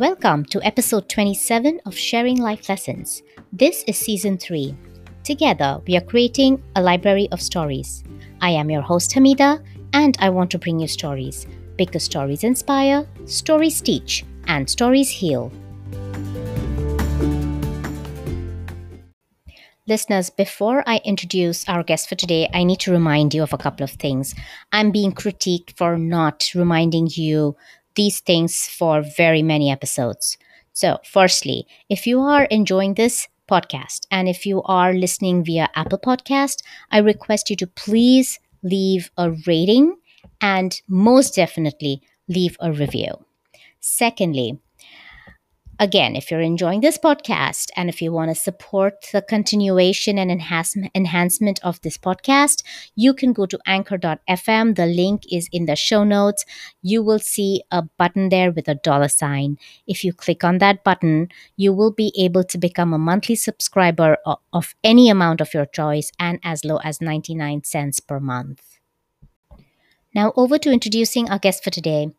Welcome to episode 27 of Sharing Life Lessons. This is season 3. Together, we are creating a library of stories. I am your host, Hamida, and I want to bring you stories because stories inspire, stories teach, and stories heal. Listeners, before I introduce our guest for today, I need to remind you of a couple of things. I'm being critiqued for not reminding you these things for very many episodes. So, firstly, if you are enjoying this podcast and if you are listening via Apple Podcast, I request you to please leave a rating and most definitely leave a review. Secondly, Again, if you're enjoying this podcast and if you want to support the continuation and enhancement of this podcast, you can go to anchor.fm. The link is in the show notes. You will see a button there with a dollar sign. If you click on that button, you will be able to become a monthly subscriber of, of any amount of your choice and as low as 99 cents per month. Now, over to introducing our guest for today.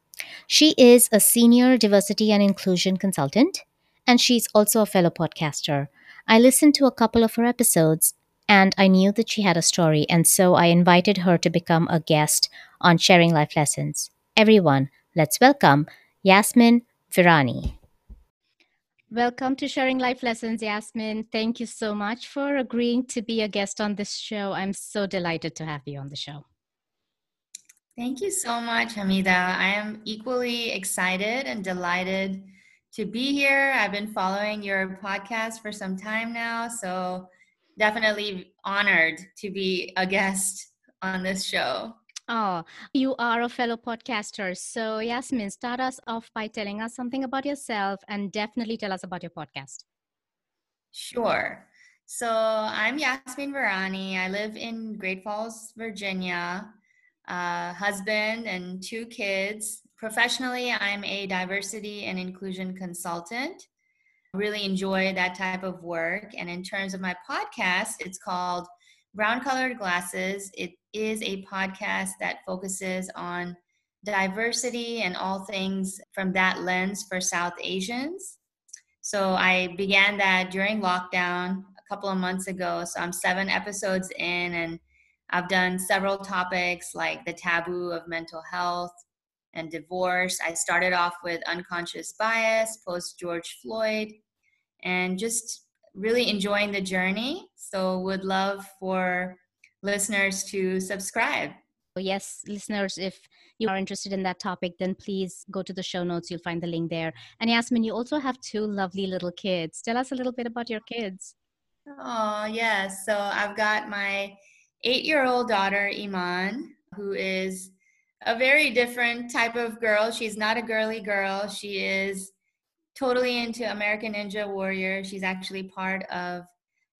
She is a senior diversity and inclusion consultant, and she's also a fellow podcaster. I listened to a couple of her episodes and I knew that she had a story, and so I invited her to become a guest on Sharing Life Lessons. Everyone, let's welcome Yasmin Virani. Welcome to Sharing Life Lessons, Yasmin. Thank you so much for agreeing to be a guest on this show. I'm so delighted to have you on the show. Thank you so much, Hamida. I am equally excited and delighted to be here. I've been following your podcast for some time now, so definitely honored to be a guest on this show. Oh, you are a fellow podcaster. So, Yasmin, start us off by telling us something about yourself and definitely tell us about your podcast. Sure. So, I'm Yasmin Virani. I live in Great Falls, Virginia uh, husband, and two kids. Professionally, I'm a diversity and inclusion consultant. Really enjoy that type of work. And in terms of my podcast, it's called Brown Colored Glasses. It is a podcast that focuses on diversity and all things from that lens for South Asians. So I began that during lockdown a couple of months ago. So I'm seven episodes in and I've done several topics like the taboo of mental health and divorce. I started off with unconscious bias post George Floyd and just really enjoying the journey. So, would love for listeners to subscribe. Yes, listeners, if you are interested in that topic, then please go to the show notes. You'll find the link there. And Yasmin, you also have two lovely little kids. Tell us a little bit about your kids. Oh, yes. So I've got my eight year old daughter, Iman, who is a very different type of girl. She's not a girly girl. She is totally into American Ninja Warrior. She's actually part of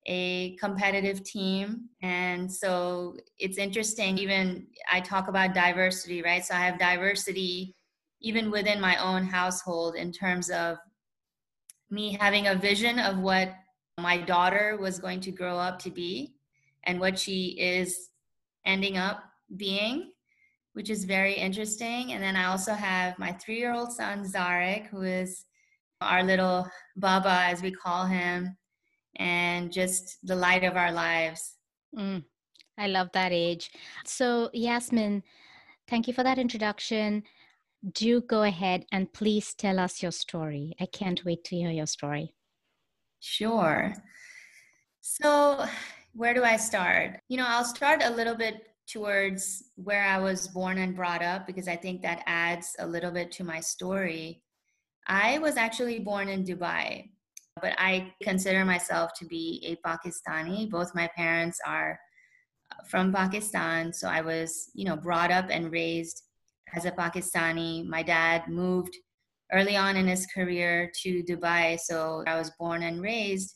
a competitive team. And so it's interesting, even I talk about diversity, right? So I have diversity even within my own household in terms of me having a vision of what my daughter was going to grow up to be and what she is ending up being, which is very interesting. And then I also have my three year old son, Zarek, who is our little Baba, as we call him, and just the light of our lives. Mm, I love that age. So, Yasmin, thank you for that introduction. Do go ahead and please tell us your story. I can't wait to hear your story. Sure. So, where do I start? You know, I'll start a little bit towards where I was born and brought up because I think that adds a little bit to my story. I was actually born in Dubai, but I consider myself to be a Pakistani. Both my parents are uh, from Pakistan, so I was, you know, brought up and raised as a Pakistani. My dad moved early on in his career to Dubai, so I was born and raised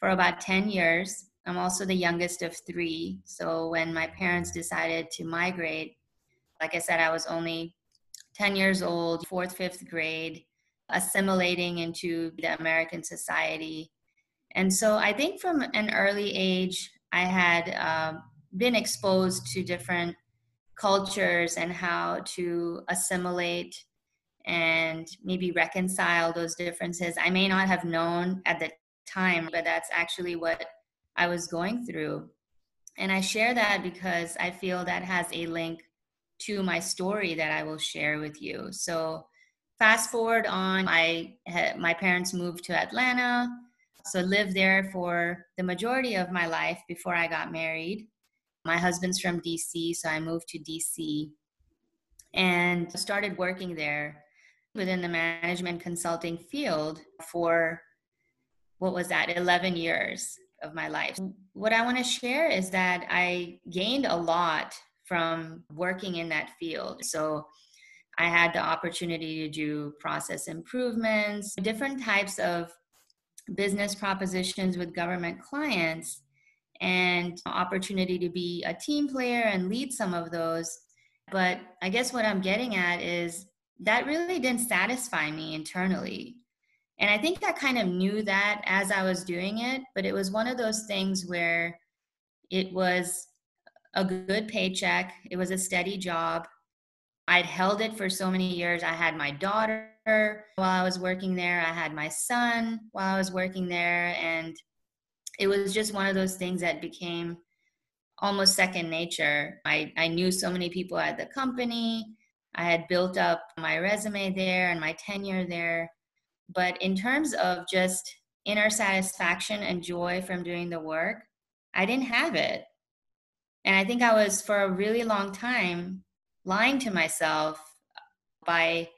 for about 10 years I'm also the youngest of three. So when my parents decided to migrate, like I said, I was only 10 years old, fourth, fifth grade, assimilating into the American society. And so I think from an early age, I had uh, been exposed to different cultures and how to assimilate and maybe reconcile those differences. I may not have known at the time, but that's actually what I was going through. And I share that because I feel that has a link to my story that I will share with you. So, fast forward on, I my parents moved to Atlanta, so lived there for the majority of my life before I got married. My husband's from DC, so I moved to DC and started working there within the management consulting field for what was that 11 years of my life. What i want to share is that i gained a lot from working in that field. So i had the opportunity to do process improvements different types of business propositions with government clients and opportunity to be a team player and lead some of those. But i guess what i'm getting at is that really didn't satisfy me internally. And I think I kind of knew that as I was doing it, but it was one of those things where it was a good paycheck, it was a steady job. I'd held it for so many years. I had my daughter while I was working there, I had my son while I was working there. And it was just one of those things that became almost second nature. I, I knew so many people at the company. I had built up my resume there and my tenure there. But in terms of just inner satisfaction and joy from doing the work, I didn't have it. And I think I was for a really long time lying to myself by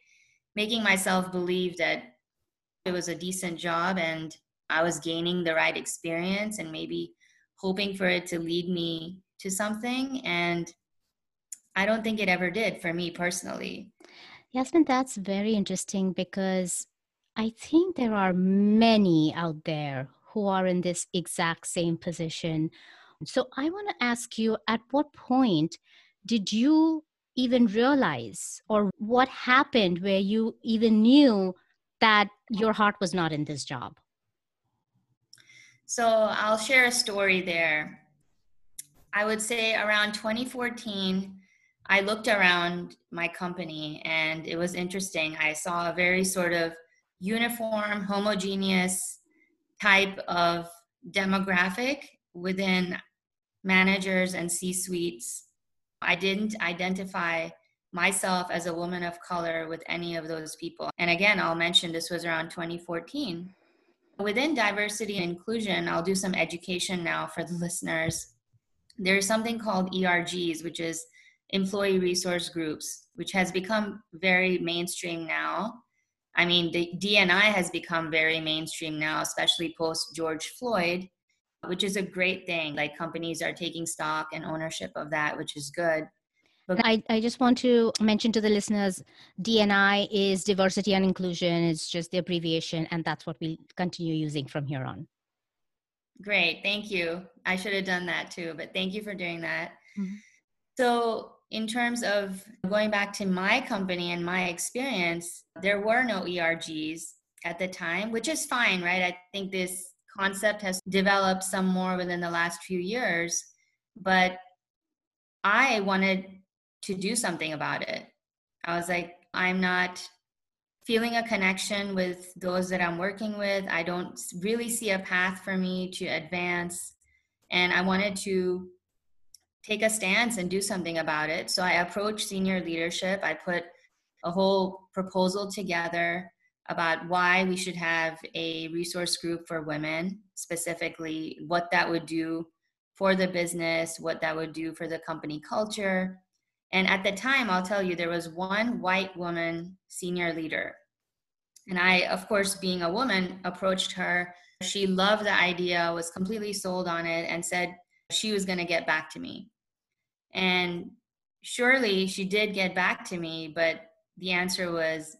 making myself believe that it was a decent job and I was gaining the right experience and maybe hoping for it to lead me to something. And I don't think it ever did for me personally. Yasmin, that's very interesting because I think there are many out there who are in this exact same position. So I want to ask you at what point did you even realize, or what happened where you even knew that your heart was not in this job? So I'll share a story there. I would say around 2014, I looked around my company and it was interesting. I saw a very sort of uniform, homogeneous type of demographic within managers and C suites. I didn't identify myself as a woman of color with any of those people. And again, I'll mention this was around 2014. Within diversity and inclusion, I'll do some education now for the listeners. There's something called ERGs, which is employee resource groups, which has become very mainstream now. I mean, the DNI has become very mainstream now, especially post George Floyd, which is a great thing. Like companies are taking stock and ownership of that, which is good. But I, I just want to mention to the listeners DNI is diversity and inclusion. It's just the abbreviation, and that's what we continue using from here on. Great. Thank you. I should have done that too, but thank you for doing that. Mm-hmm. So, in terms of going back to my company and my experience, there were no ERGs at the time, which is fine, right? I think this concept has developed some more within the last few years, but I wanted to do something about it. I was like, I'm not feeling a connection with those that I'm working with. I don't really see a path for me to advance. And I wanted to take a stance and do something about it. So I approached senior leadership. I put a whole proposal together about why we should have a resource group for women, specifically what that would do for the business, what that would do for the company culture. And at the time, I'll tell you, there was one white woman senior leader. And I, of course, being a woman, approached her. She loved the idea, was completely sold on it, and said she was going to get back to me. And surely she did get back to me, but the answer was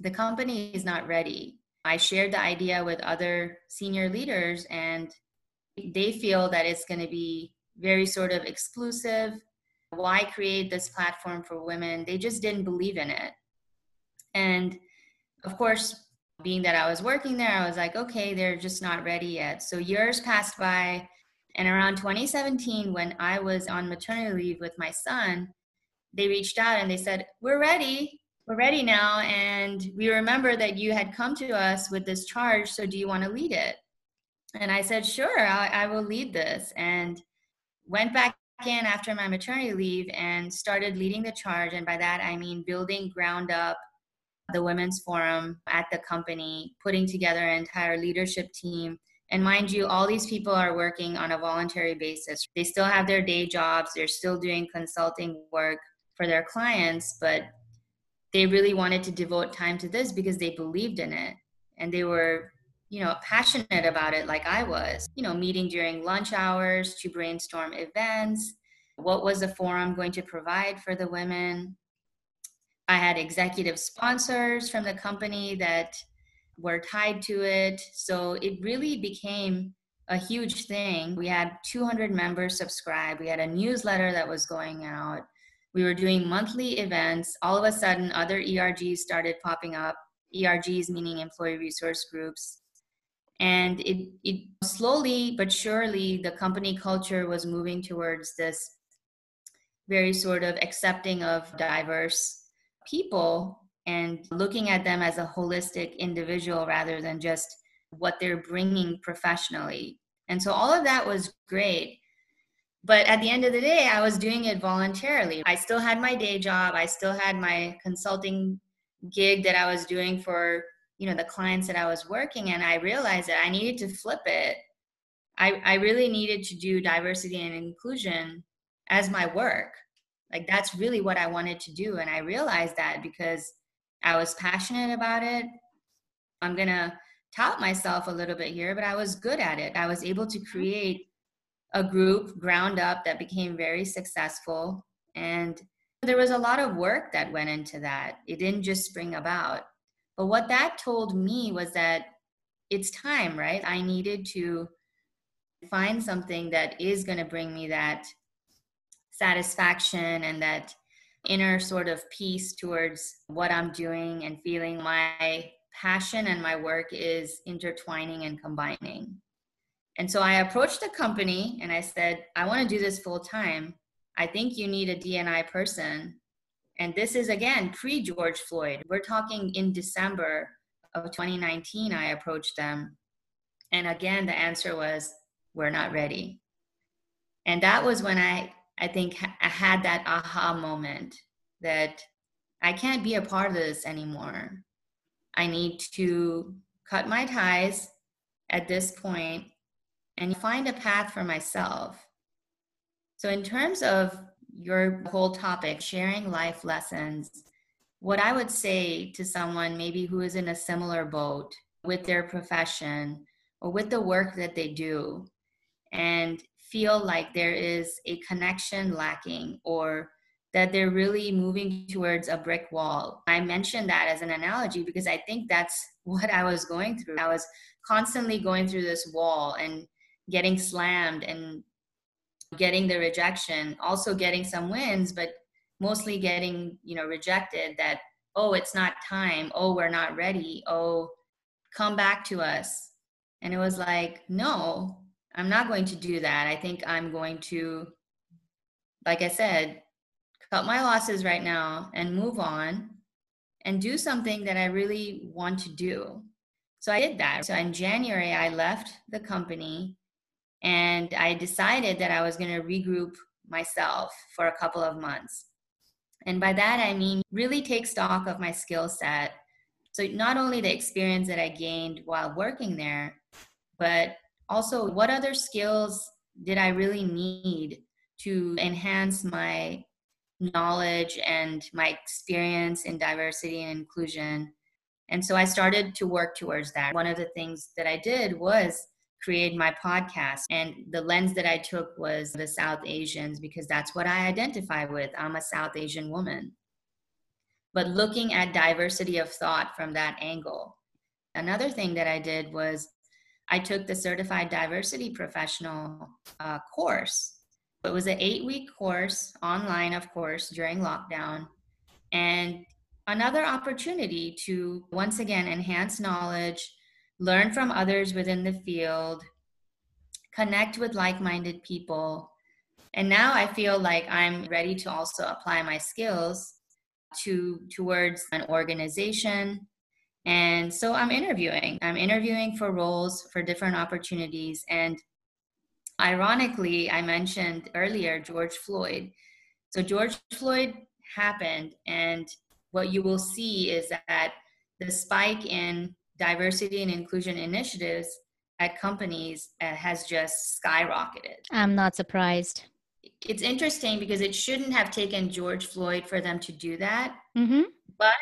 the company is not ready. I shared the idea with other senior leaders, and they feel that it's going to be very sort of exclusive. Why create this platform for women? They just didn't believe in it. And of course, being that I was working there, I was like, okay, they're just not ready yet. So years passed by. And around 2017, when I was on maternity leave with my son, they reached out and they said, We're ready. we're ready now. And we remember that you had come to us with this charge. So do you want to lead it? And I said, sure, I, I will lead this. And went back in after my maternity leave and started leading the charge. And by that, I mean building ground up the women's forum at the company, putting together an entire leadership team. And mind you, all these people are working on a voluntary basis. They still have their day jobs, they're still doing consulting work for their clients, but they really wanted to devote time to this because they believed in it. And they were you know passionate about it like i was you know meeting during lunch hours to brainstorm events. What was the forum going to provide for the women? I had executive sponsors from the company that were tied to it so it really became a huge thing we had 200 members subscribe we had a newsletter that was going out we were doing monthly events. All of a sudden, other ERGs started popping up. ERGs meaning employee resource groups. And it, it slowly but surely, the company culture was moving towards this very sort of accepting of diverse people and looking at them as a holistic individual rather than just what they're bringing professionally. And so all of that was great. But at the end of the day, I was doing it voluntarily. I still had my day job. I still had my consulting gig that I was doing for, you know, the clients that I was working and I realized that I needed to flip it. I, I really needed to do diversity and inclusion as my work. Like that's really what I wanted to do. And I realized that because I was passionate about it. I'm going to tout myself a little bit here, but I was good at it. I was able to mm-hmm. create a group ground up that became very successful. And there was a lot of work that went into that. It didn't just spring about. But what that told me was that it's time, right? I needed to find something that is going to bring me that satisfaction and that inner sort of peace towards what I'm doing and feeling my passion and my work is intertwining and combining. And so I approached the company and I said, I want to do this full time. I think you need a DNI person. And this is again pre George Floyd. We're talking in December of 2019, I approached them. And again, the answer was, we're not ready. And that was when I, I think I had that aha moment that I can't be a part of this anymore. I need to cut my ties at this point and find a path for myself. So, in terms of your whole topic, sharing life lessons, what I would say to someone maybe who is in a similar boat with their profession or with the work that they do and feel like there is a connection lacking or that they're really moving towards a brick wall. I mentioned that as an analogy because I think that's what I was going through. I was constantly going through this wall and getting slammed and getting the rejection also getting some wins but mostly getting you know rejected that oh it's not time oh we're not ready oh come back to us and it was like no i'm not going to do that i think i'm going to like i said cut my losses right now and move on and do something that i really want to do so i did that so in january i left the company and I decided that I was going to regroup myself for a couple of months. And by that, I mean really take stock of my skill set. So, not only the experience that I gained while working there, but also what other skills did I really need to enhance my knowledge and my experience in diversity and inclusion. And so I started to work towards that. One of the things that I did was create my podcast. And the lens that I took was the South Asians because that's what I identify with. I'm a South Asian woman. But looking at diversity of thought from that angle. Another thing that I did was I took the Certified Diversity Professional uh, course. It was an eight week course, online, of course, during lockdown. And another opportunity to once again enhance knowledge, learn from others within the field, connect with like minded people. And now I feel like I'm ready to also apply my skills to towards an organization. And so I'm interviewing. I'm interviewing for roles for different opportunities. And ironically, I mentioned earlier George Floyd. So George Floyd happened, and what you will see is that the spike in diversity and inclusion initiatives at companies uh, has just skyrocketed. I'm not surprised. It's interesting because it shouldn't have taken George Floyd for them to do that. Mm-hmm. But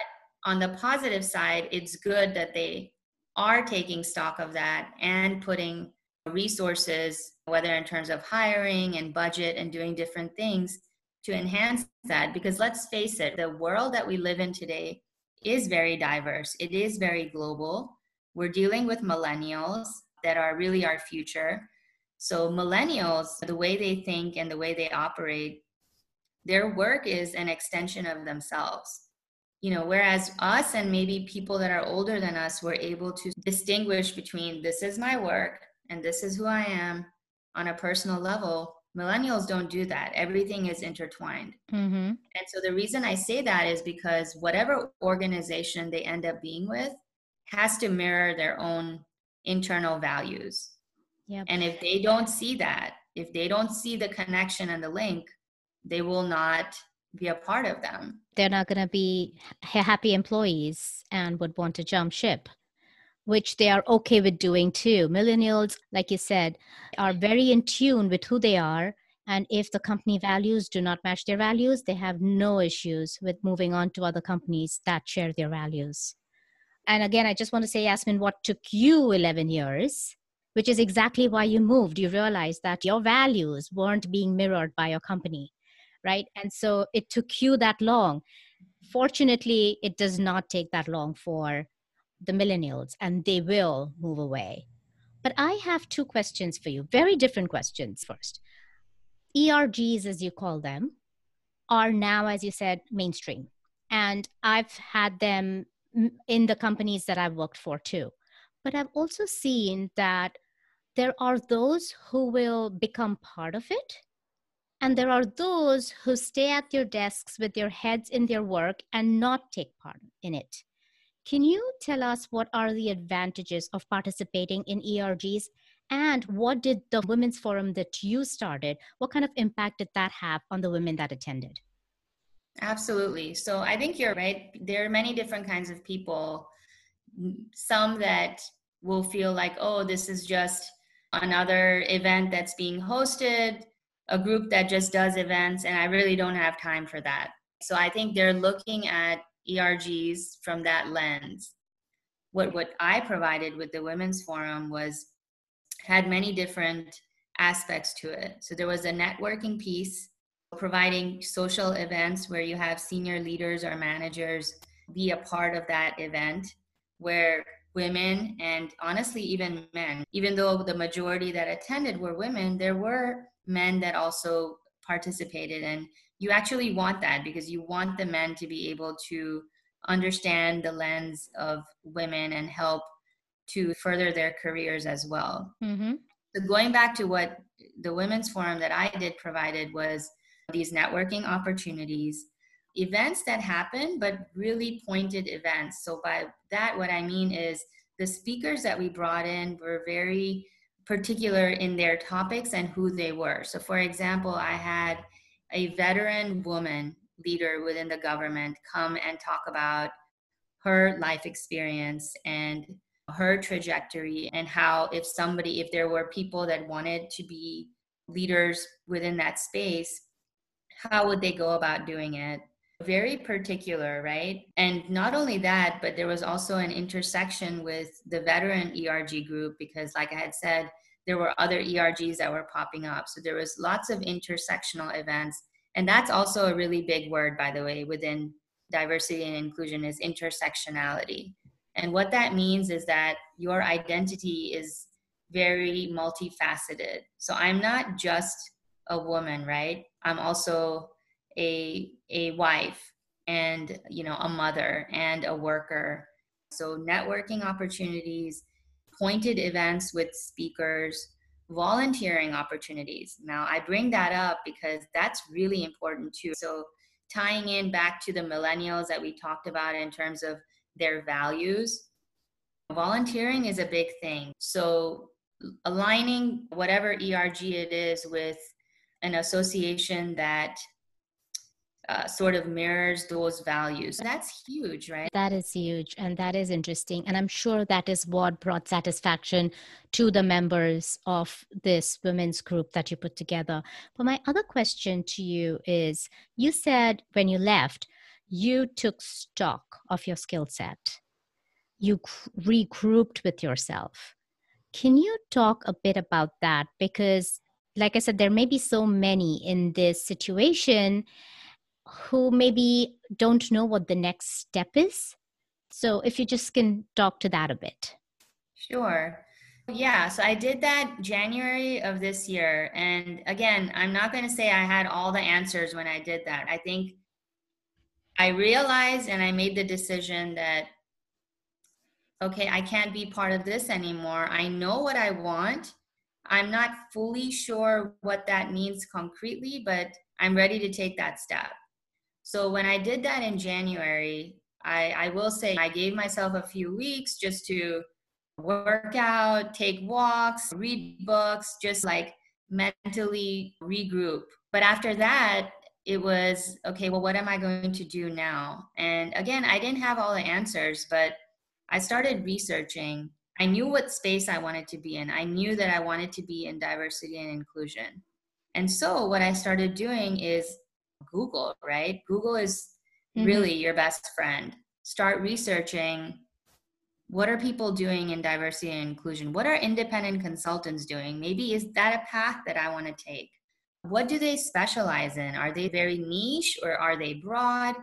on the positive side, it's good that they are taking stock of that and putting resources, whether in terms of hiring and budget and doing different things to enhance that. Because let's face it, the world that we live in today is very diverse, it is very global. We're dealing with millennials that are really our future. So, millennials, the way they think and the way they operate, their work is an extension of themselves. You know, whereas us and maybe people that are older than us were able to distinguish between this is my work and this is who I am on a personal level, millennials don't do that. Everything is intertwined. Mm-hmm. And so the reason I say that is because whatever organization they end up being with has to mirror their own internal values. Yep. And if they don't see that, if they don't see the connection and the link, they will not be a part of them. They're not going to be happy employees and would want to jump ship which they are okay with doing too. Millennials, like you said, are very in tune with who they are. And if the company values do not match their values, they have no issues with moving on to other companies that share their values. And again, I just want to say, Yasmin, what took you 11 years, which is exactly why you moved. You realized that your values weren't being mirrored by your company, right? And so it took you that long. Fortunately, it does not take that long for the millennials and they will move away. But I have two questions for you, very different questions first. ERGs, as you call them, are now, as you said, mainstream. And I've had them in the companies that I've worked for too. But I've also seen that there are those who will become part of it. And there are those who stay at their desks with their heads in their work and not take part in it. Can you tell us what are the advantages of participating in ERGs and what did the women's forum that you started what kind of impact did that have on the women that attended? Absolutely. So i think you're right. There are many different kinds of people. Some that will feel like oh this is just another event that's being hosted a group that just does events and i really don't have time for that so i think they're looking at ERGs from that lens. What what I provided with the women's forum was had many different aspects to it. So there was a networking piece, providing social events where you have senior leaders or managers be a part of that event where women and honestly even men even though the majority that attended were women there were men that also participated and you actually want that because you want the men to be able to understand the lens of women and help to further their careers as well. Mm-hmm. So going back to what the women's forum that I did provided was these networking opportunities, events that happen, but really pointed events. So by that, what I mean is the speakers that we brought in were very particular in their topics and who they were. So for example, I had a veteran woman leader within the government come and talk about her life experience and her trajectory and how if somebody if there were people that wanted to be leaders within that space how would they go about doing it very particular right? And not only that but there was also an intersection with the veteran ERG group because like i had said there were other ERGs that were popping up. So there was lots of intersectional events. And that's also a really big word by the way within diversity and inclusion is intersectionality. And what that means is that your identity is very multifaceted. So i'm not just a woman right? I'm also a a wife and you know a mother and a worker so networking opportunities pointed events with speakers volunteering opportunities. Now, I bring that up because that's really important too. So, tying in back to the millennials that we talked about in terms of their values, volunteering is a big thing. So aligning whatever ERG it is with an association that uh, sort of mirrors those values. That's huge, right? That is huge. And that is interesting. And I'm sure that is what brought satisfaction to the members of this women's group that you put together. But my other question to you is you said when you left, you took stock of your skill set, you regrouped with yourself. Can you talk a bit about that? Because, like I said, there may be so many in this situation who maybe don't know what the next step is. So, if you just can talk to that a bit. Sure. Yeah, so I did that January of this year. And again, I'm not going to say I had all the answers when I did that. I think I realized and I made the decision that, okay, I can't be part of this anymore. I know what I want. I'm not fully sure what that means concretely, but I'm ready to take that step. So when I did that in January, I, I will say I gave myself a few weeks just to work out, take walks, read books, just like mentally regroup. But after that, it was okay, well, what am I going to do now? And again, I didn't have all the answers, but I started researching. I knew what space I wanted to be in. I knew that I wanted to be in diversity and inclusion. And so, what I started doing is Google, right? Google is mm-hmm. really your best friend. Start researching what are people doing in diversity and inclusion? What are independent consultants doing? Maybe is that a path that I want to take? What do they specialize in? Are they very niche or are they broad?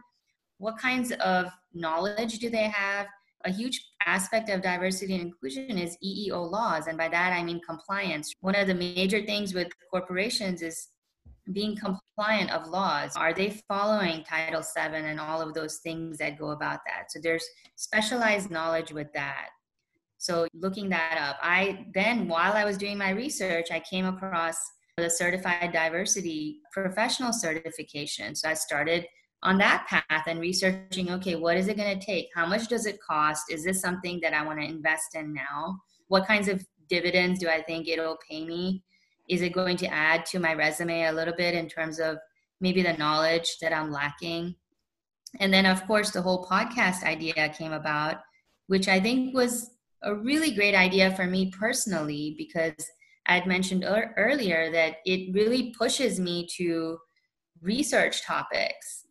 What kinds of knowledge do they have? A huge aspect of diversity and inclusion is EEO laws, and by that I mean compliance. One of the major things with corporations is being compliant of laws are they following title 7 and all of those things that go about that? So there's specialized knowledge with that. So looking that up i then while i was doing my research i came across the certified diversity professional certification. So i started on that path and researching okay what is it going to take? How much does it cost? Is this something that i want to invest in now? What kinds of dividends do i think it'll pay me is it going to add to my resume a little bit in terms of maybe the knowledge that I'm lacking? And then, of course, the whole podcast idea came about, which I think was a really great idea for me personally because I had mentioned er- earlier that it really pushes me to research topics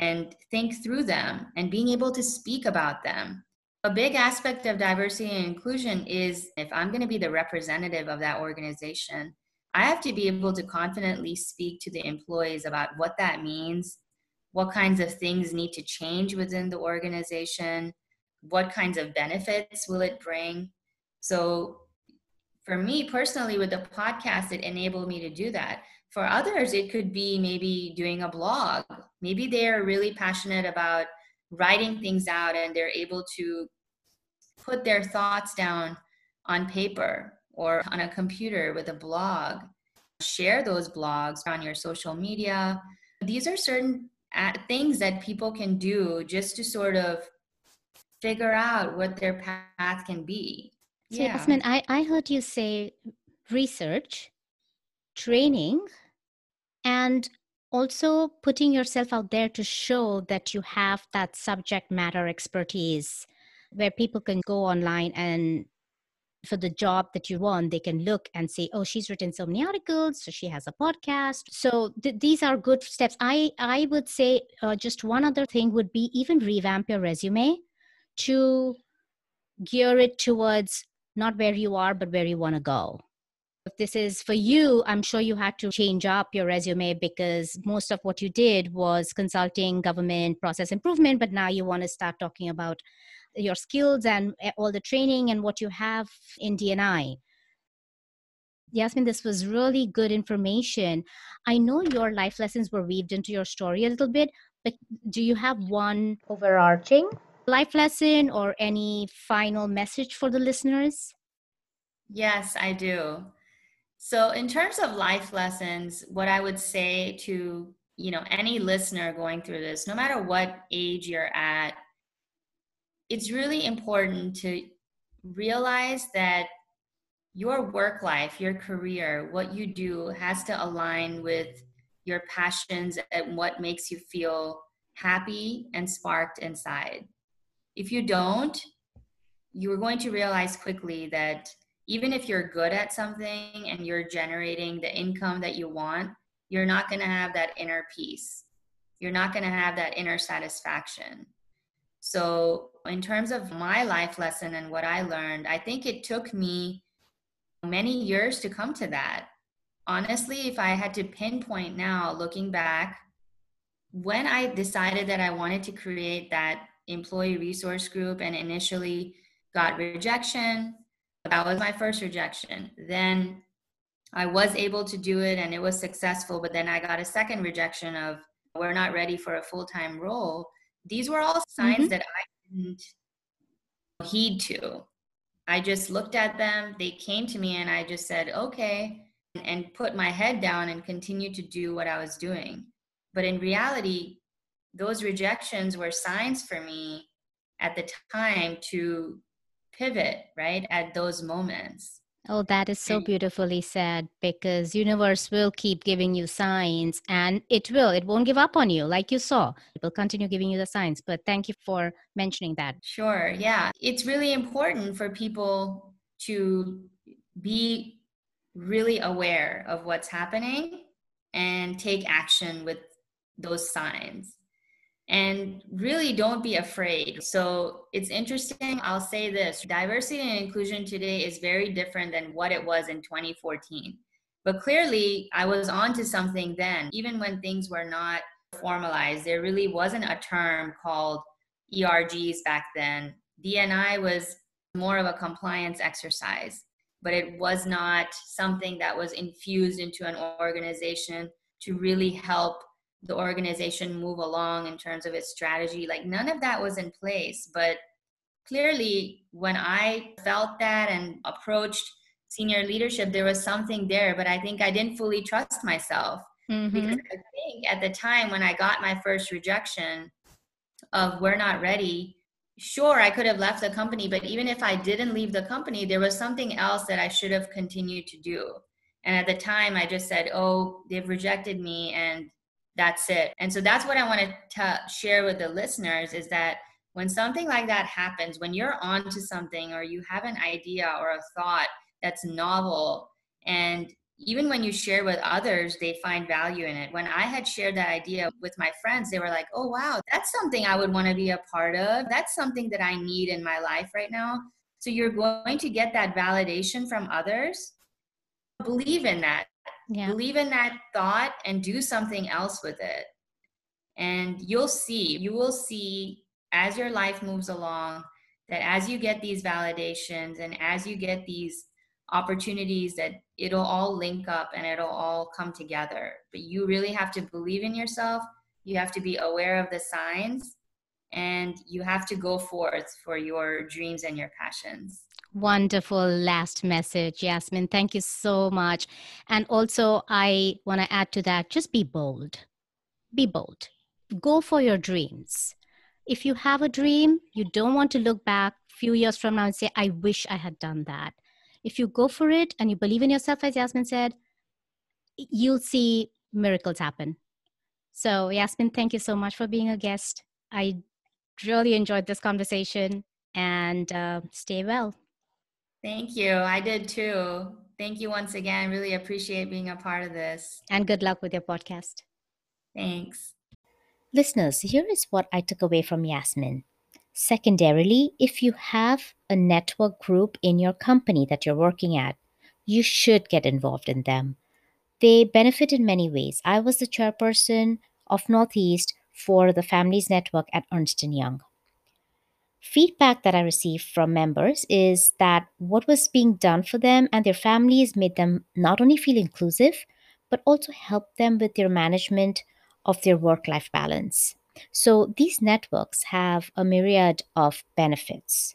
and think through them and being able to speak about them. A big aspect of diversity and inclusion is if I'm going to be the representative of that organization, I have to be able to confidently speak to the employees about what that means, what kinds of things need to change within the organization, what kinds of benefits will it bring. So, for me personally, with the podcast, it enabled me to do that. For others, it could be maybe doing a blog. Maybe they're really passionate about writing things out and they're able to put their thoughts down on paper or on a computer with a blog. Share those blogs on your social media. These are certain uh, things that people can do just to sort of figure out what their path can be. So, yeah. Yasmin, I, I heard you say research, training, and also putting yourself out there to show that you have that subject matter expertise where people can go online and for the job that you want, they can look and say, "Oh, she's written so many articles, so she has a podcast." So th- these are good steps. I I would say uh, just one other thing would be even revamp your resume to gear it towards not where you are, but where you want to go. If this is for you, I'm sure you had to change up your resume because most of what you did was consulting, government, process improvement, but now you want to start talking about your skills and eh, all the training and what you have in DNI. Yasmin, this was really good information. I know your life lessons were weaved into your story a little bit, but do you have one overarching life lesson or any final message for the listeners? Yes, I do. So, in terms of life lessons, what I would say to you know, any listener going through this, no matter what age you're at, it's really important to realize that your work life, your career, what you do has to align with your passions and what makes you feel happy and sparked inside. If you don't, you're going to realize quickly that even if you're good at something and you're generating the income that you want, you're not going to have that inner peace. You're not going to have that inner satisfaction. So, in terms of my life lesson and what I learned, I think it took me many years to come to that. Honestly, if I had to pinpoint now, looking back, when I decided that I wanted to create that employee resource group and initially got rejection, that was my first rejection. Then I was able to do it and it was successful, but then I got a second rejection of we're not ready for a full time role. These were all signs mm-hmm. that I didn't heed to. I just looked at them, they came to me, and I just said, okay, and put my head down and continued to do what I was doing. But in reality, those rejections were signs for me at the time to pivot, right? At those moments. Oh, that is so beautifully said because universe will keep giving you signs and it will. It won't give up on you like you saw. It will continue giving you the signs. But thank you for mentioning that. Sure. Yeah. It's really important for people to be really aware of what's happening and take action with those signs and really don't be afraid. So it's interesting. I'll say this diversity and inclusion today is very different than what it was in 2014. But clearly, I was onto something then, even when things were not formalized. There really wasn't a term called ERGs back then. DNI was more of a compliance exercise, but it was not something that was infused into an organization to really help the organization move along in terms of its strategy like none of that was in place. But clearly when i felt that and approached senior leadership there was something there but i think i didn't fully trust myself. Mm-hmm. because i think at the time when i got my first rejection of we're not ready sure i could have left the company but even if i didn't leave the company there was something else that i should have continued to do. And at the time i just said oh they've rejected me and that's it. And so that's what i wanted to share with the listeners is that when something like that happens when you're on to something or you have an idea or a thought that's novel and even when you share with others they find value in it. When i had shared that idea with my friends they were like oh wow that's something i would want to be a part of. That's something that i need in my life right now. So you're going to get that validation from others. Believe in that yeah. believe in that thought and do something else with it. And you'll see you will see as your life moves along that as you get these validations and as you get these opportunities that it'll all link up and it'll all come together. But you really have to believe in yourself. You have to be aware of the signs and you have to go forth for your dreams and your passions Wonderful last message, Yasmin. Thank you so much. And also, I want to add to that just be bold. Be bold. Go for your dreams. If you have a dream, you don't want to look back a few years from now and say, I wish I had done that. If you go for it and you believe in yourself, as Yasmin said, you'll see miracles happen. So, Yasmin, thank you so much for being a guest. I really enjoyed this conversation and uh, stay well. Thank you. I did too. Thank you once again. Really appreciate being a part of this. And good luck with your podcast. Thanks. Listeners, here is what I took away from Yasmin. Secondarily, if you have a network group in your company that you're working at, you should get involved in them. They benefit in many ways. I was the chairperson of Northeast for the Families Network at Ernst & Young feedback that I received from members is that what was being done for them and their families made them not only feel inclusive, but also help them with their management of their work life balance. So these networks have a myriad of benefits.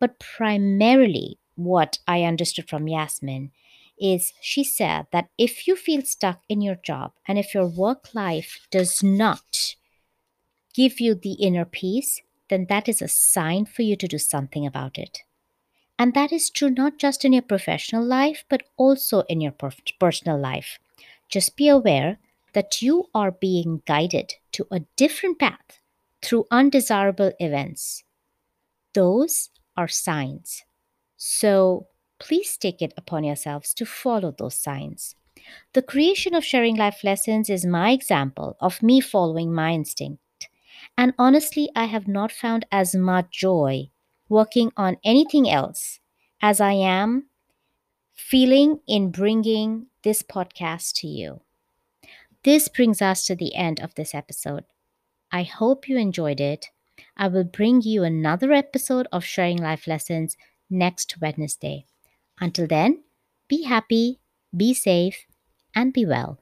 But primarily, what I understood from Yasmin is she said that if you feel stuck in your job and if your work life does not give you the inner peace, then that is a sign for you to do something about it. And that is true not just in your professional life, but also in your personal life. Just be aware that you are being guided to a different path through undesirable events. Those are signs. So please take it upon yourselves to follow those signs. The creation of Sharing Life Lessons is my example of me following my instinct. And honestly, I have not found as much joy working on anything else as I am feeling in bringing this podcast to you. This brings us to the end of this episode. I hope you enjoyed it. I will bring you another episode of Sharing Life Lessons next Wednesday. Until then, be happy, be safe, and be well.